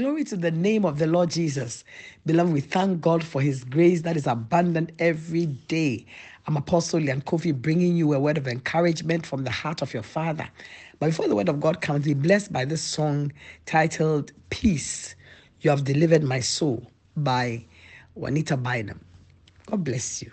Glory to the name of the Lord Jesus. Beloved, we thank God for his grace that is abundant every day. I'm Apostle Lyanne Koffi bringing you a word of encouragement from the heart of your Father. But before the word of God comes, be blessed by this song titled Peace. You have delivered my soul by Juanita Bynum. God bless you.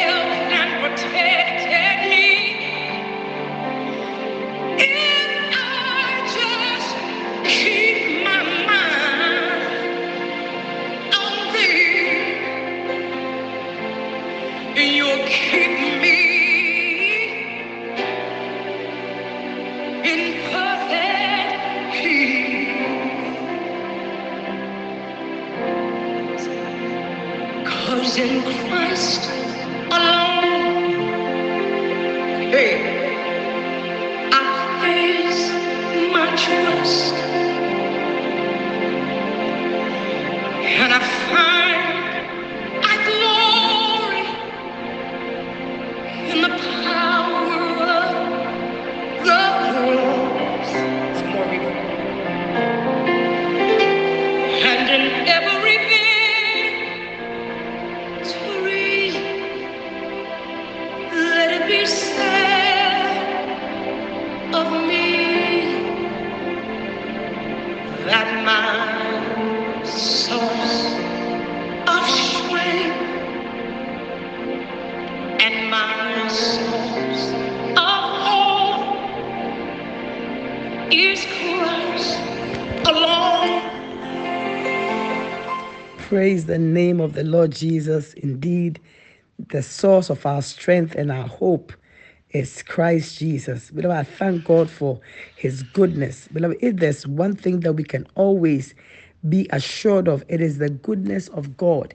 'Cause in Christ alone, hey, I place my trust. Is Christ alone. Praise the name of the Lord Jesus. Indeed, the source of our strength and our hope is Christ Jesus. Beloved, I thank God for his goodness. Beloved, if there's one thing that we can always be assured of, it is the goodness of God.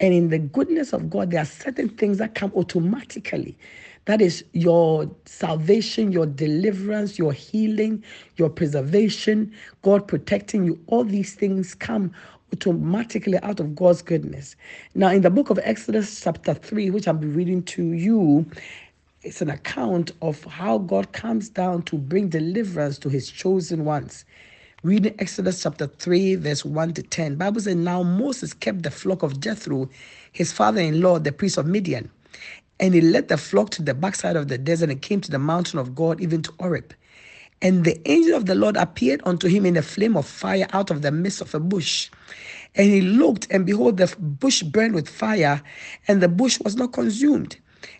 And in the goodness of God, there are certain things that come automatically. That is your salvation, your deliverance, your healing, your preservation, God protecting you. All these things come automatically out of God's goodness. Now, in the book of Exodus, chapter 3, which I'll be reading to you, it's an account of how God comes down to bring deliverance to his chosen ones. Reading Exodus chapter 3, verse 1 to 10. Bible says, Now Moses kept the flock of Jethro, his father-in-law, the priest of Midian. And he led the flock to the backside of the desert and came to the mountain of God, even to Horeb. And the angel of the Lord appeared unto him in a flame of fire out of the midst of a bush. And he looked, and behold, the bush burned with fire, and the bush was not consumed.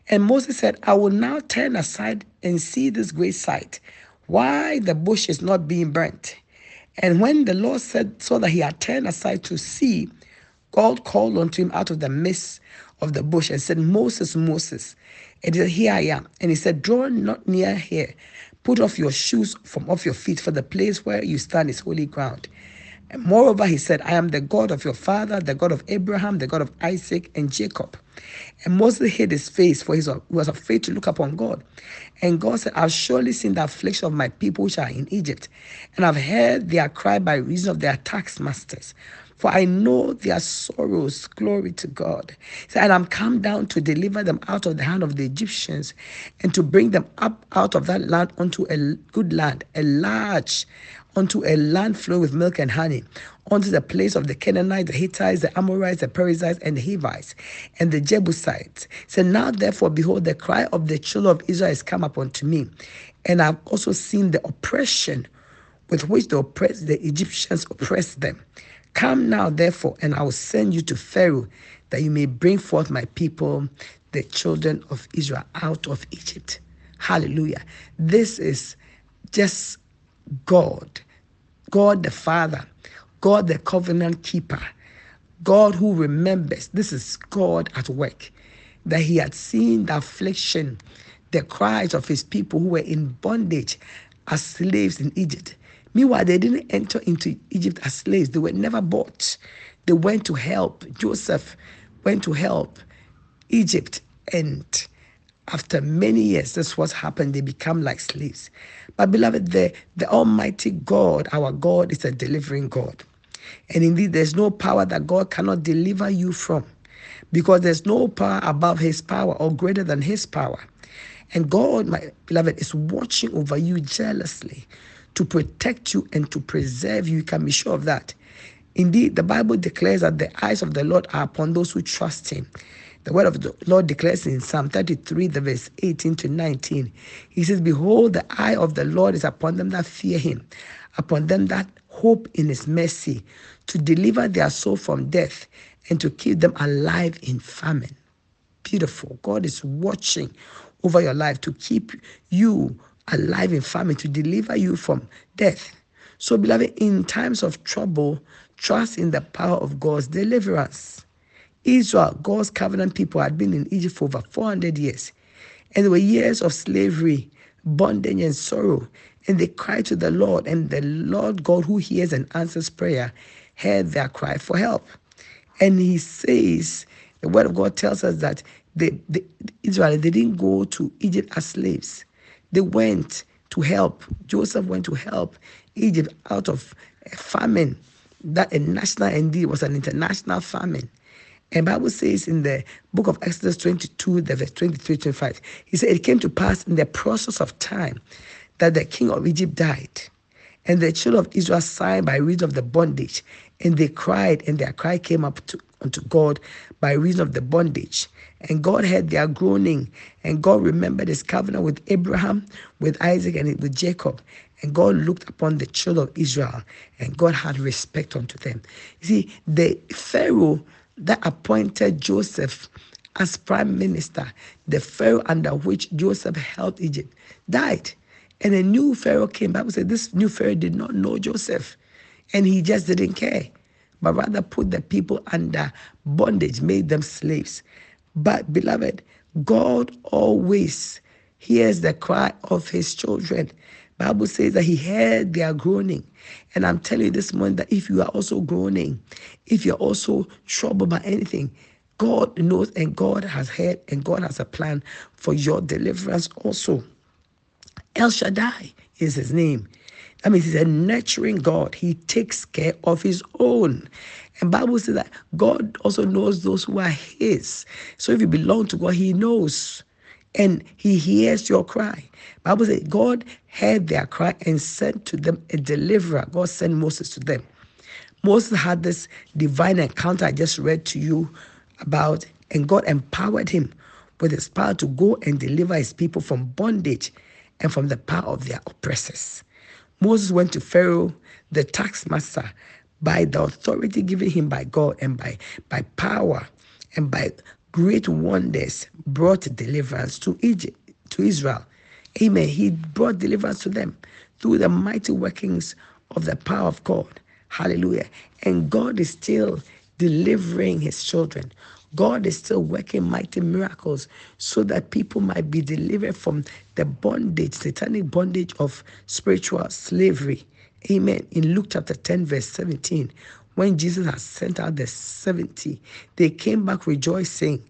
And Moses said, I will now turn aside and see this great sight, why the bush is not being burnt. And when the Lord said, saw that he had turned aside to see, God called unto him out of the midst of the bush and said, Moses, Moses. And he said, Here I am. And he said, Draw not near here. Put off your shoes from off your feet, for the place where you stand is holy ground. And moreover, he said, I am the God of your father, the God of Abraham, the God of Isaac and Jacob. And Moses hid his face, for he was afraid to look upon God. And God said, I've surely seen the affliction of my people which are in Egypt, and I've heard their cry by reason of their taskmasters. For I know their sorrows. Glory to God. And I'm come down to deliver them out of the hand of the Egyptians and to bring them up out of that land unto a good land, a large, unto a land flowing with milk and honey, unto the place of the Canaanites, the Hittites, the Amorites, the Perizzites, and the Hivites, and the Jebusites. So now, therefore, behold, the cry of the children of Israel is come upon unto me. And I've also seen the oppression with which the, oppress, the Egyptians oppressed them. Come now, therefore, and I will send you to Pharaoh, that you may bring forth my people, the children of Israel, out of Egypt. Hallelujah. This is just God, God the Father, God the covenant keeper, God who remembers. This is God at work. That he had seen the affliction the cries of his people who were in bondage as slaves in Egypt. Meanwhile, they didn't enter into Egypt as slaves, they were never bought. They went to help. Joseph went to help Egypt, and after many years, this what happened. They become like slaves. But beloved, the, the Almighty God, our God, is a delivering God. And indeed, there's no power that God cannot deliver you from because there's no power above his power or greater than his power. And God, my beloved, is watching over you jealously to protect you and to preserve you. You can be sure of that. Indeed, the Bible declares that the eyes of the Lord are upon those who trust him. The word of the Lord declares in Psalm 33, the verse 18 to 19. He says, Behold, the eye of the Lord is upon them that fear him, upon them that hope in his mercy, to deliver their soul from death and to keep them alive in famine. Beautiful. God is watching over your life to keep you alive in famine, to deliver you from death. So, beloved, in times of trouble, trust in the power of God's deliverance. Israel, God's covenant people, had been in Egypt for over 400 years. And there were years of slavery, bondage, and sorrow. And they cried to the Lord, and the Lord God, who hears and answers prayer, heard their cry for help. And he says, the word of God tells us that the, the Israel, they didn't go to Egypt as slaves. They went to help. Joseph went to help Egypt out of a famine. That a national indeed was an international famine. And Bible says in the book of Exodus 22, the verse 23, 25, he said, It came to pass in the process of time that the king of Egypt died. And the children of Israel sighed by reason of the bondage, and they cried, and their cry came up to, unto God by reason of the bondage. And God heard their groaning, and God remembered his covenant with Abraham, with Isaac, and with Jacob. And God looked upon the children of Israel, and God had respect unto them. You see, the Pharaoh that appointed Joseph as prime minister, the Pharaoh under which Joseph held Egypt, died. And a new Pharaoh came. Bible said this new Pharaoh did not know Joseph. And he just didn't care. But rather put the people under bondage, made them slaves. But beloved, God always hears the cry of his children. Bible says that he heard their groaning. And I'm telling you this morning that if you are also groaning, if you're also troubled by anything, God knows and God has heard and God has a plan for your deliverance also. El Shaddai is his name. That means he's a nurturing God. He takes care of his own. And Bible says that God also knows those who are his. So if you belong to God, he knows. And he hears your cry. Bible says God heard their cry and sent to them a deliverer. God sent Moses to them. Moses had this divine encounter I just read to you about, and God empowered him with his power to go and deliver his people from bondage and from the power of their oppressors. Moses went to Pharaoh, the tax master, by the authority given him by God and by, by power and by great wonders, brought deliverance to Egypt, to Israel. Amen. He brought deliverance to them through the mighty workings of the power of God. Hallelujah. And God is still delivering his children. God is still working mighty miracles so that people might be delivered from the bondage, satanic bondage of spiritual slavery. Amen. In Luke chapter 10, verse 17, when Jesus had sent out the 70, they came back rejoicing.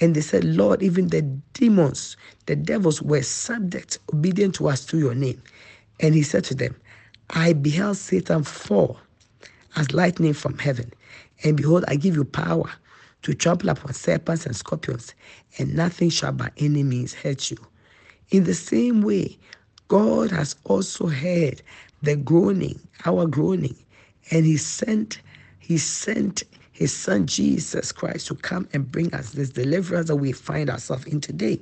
And they said, Lord, even the demons, the devils were subject, obedient to us through your name. And he said to them, I beheld Satan fall as lightning from heaven. And behold, I give you power to trample upon serpents and scorpions, and nothing shall by any means hurt you. In the same way, God has also heard the groaning, our groaning, and He sent, He sent His Son Jesus Christ to come and bring us this deliverance that we find ourselves in today.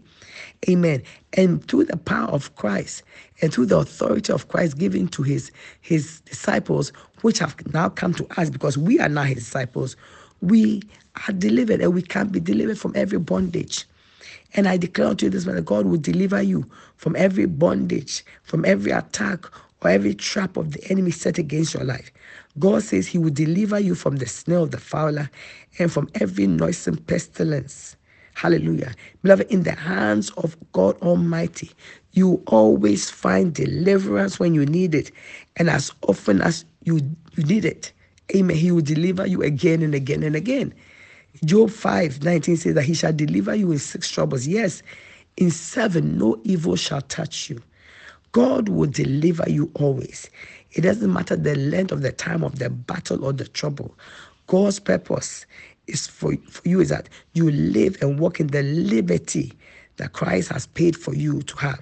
Amen. And through the power of Christ and through the authority of Christ given to his, his disciples, which have now come to us because we are now his disciples, we are delivered and we can be delivered from every bondage. And I declare unto you this man that God will deliver you from every bondage, from every attack or every trap of the enemy set against your life. God says he will deliver you from the snare of the fowler and from every noisome pestilence. Hallelujah. Beloved, in the hands of God Almighty, you always find deliverance when you need it. And as often as you, you need it, amen, he will deliver you again and again and again. Job 5 19 says that he shall deliver you in six troubles. Yes, in seven, no evil shall touch you. God will deliver you always. It doesn't matter the length of the time of the battle or the trouble. God's purpose is for, for you is that you live and walk in the liberty that Christ has paid for you to have.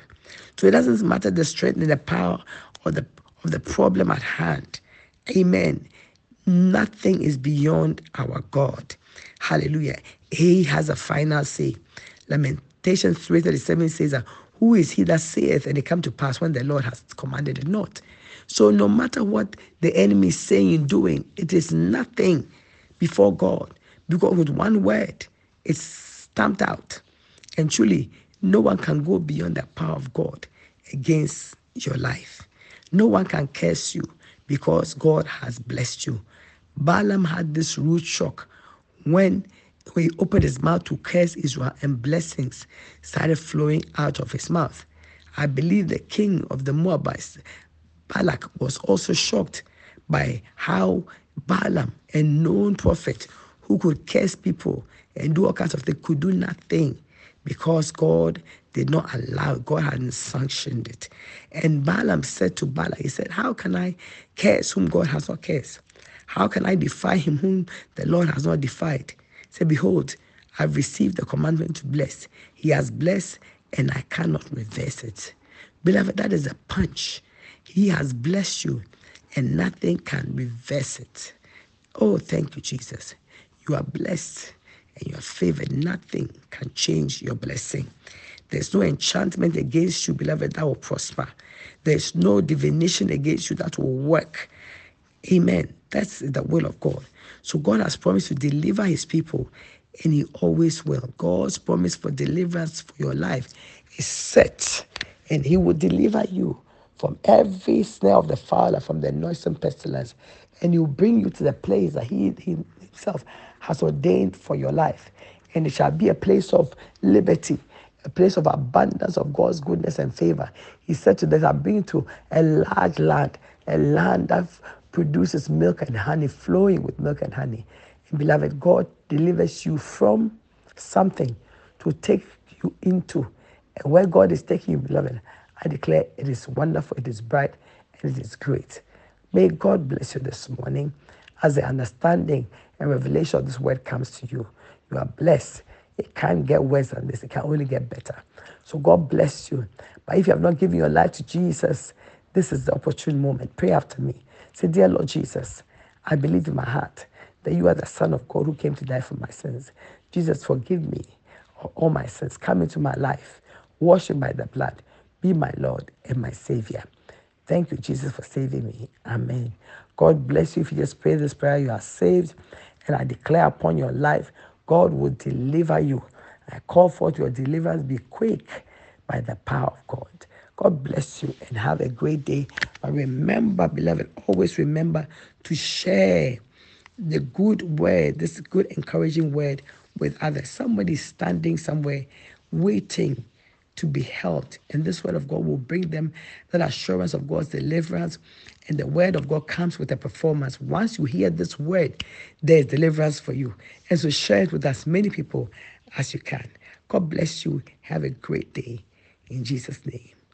So it doesn't matter the strength and the power or the of the problem at hand. Amen. Nothing is beyond our God. Hallelujah. He has a final say. Lamentations 3:37 says that who is he that saith and it come to pass when the Lord has commanded it not? So no matter what the enemy is saying and doing, it is nothing before God. Because with one word, it's stamped out. And truly, no one can go beyond the power of God against your life. No one can curse you because God has blessed you. Balaam had this rude shock when he opened his mouth to curse Israel and blessings started flowing out of his mouth. I believe the king of the Moabites, Balak, was also shocked by how Balaam, a known prophet who could curse people and do all kinds of things, could do nothing because God did not allow. God hadn't sanctioned it. And Balaam said to Balak, he said, How can I curse whom God has not cursed? How can I defy him whom the Lord has not defied? Say, Behold, I've received the commandment to bless. He has blessed, and I cannot reverse it. Beloved, that is a punch. He has blessed you, and nothing can reverse it. Oh, thank you, Jesus. You are blessed and you are favored. Nothing can change your blessing. There's no enchantment against you, beloved, that will prosper. There's no divination against you that will work. Amen. That's the will of God. So God has promised to deliver his people, and he always will. God's promise for deliverance for your life is set, and he will deliver you from every snare of the fowler, from the noisome pestilence, and he will bring you to the place that he, he himself has ordained for your life. And it shall be a place of liberty, a place of abundance of God's goodness and favor. He said to them, I bring you to a large land, a land that produces milk and honey, flowing with milk and honey. And beloved, God delivers you from something to take you into. And where God is taking you, beloved, I declare it is wonderful, it is bright, and it is great. May God bless you this morning as the understanding and revelation of this word comes to you. You are blessed. It can't get worse than this, it can only get better. So God bless you. But if you have not given your life to Jesus, this is the opportune moment. Pray after me. Say, Dear Lord Jesus, I believe in my heart that you are the Son of God who came to die for my sins. Jesus, forgive me all my sins. Come into my life. Wash me by the blood. Be my Lord and my Savior. Thank you, Jesus, for saving me. Amen. God bless you. If you just pray this prayer, you are saved. And I declare upon your life, God will deliver you. I call forth your deliverance. Be quick by the power of God. God bless you and have a great day. But remember, beloved, always remember to share the good word, this good encouraging word with others. Somebody standing somewhere waiting to be helped. And this word of God will bring them that assurance of God's deliverance. And the word of God comes with a performance. Once you hear this word, there's deliverance for you. And so share it with as many people as you can. God bless you. Have a great day. In Jesus' name,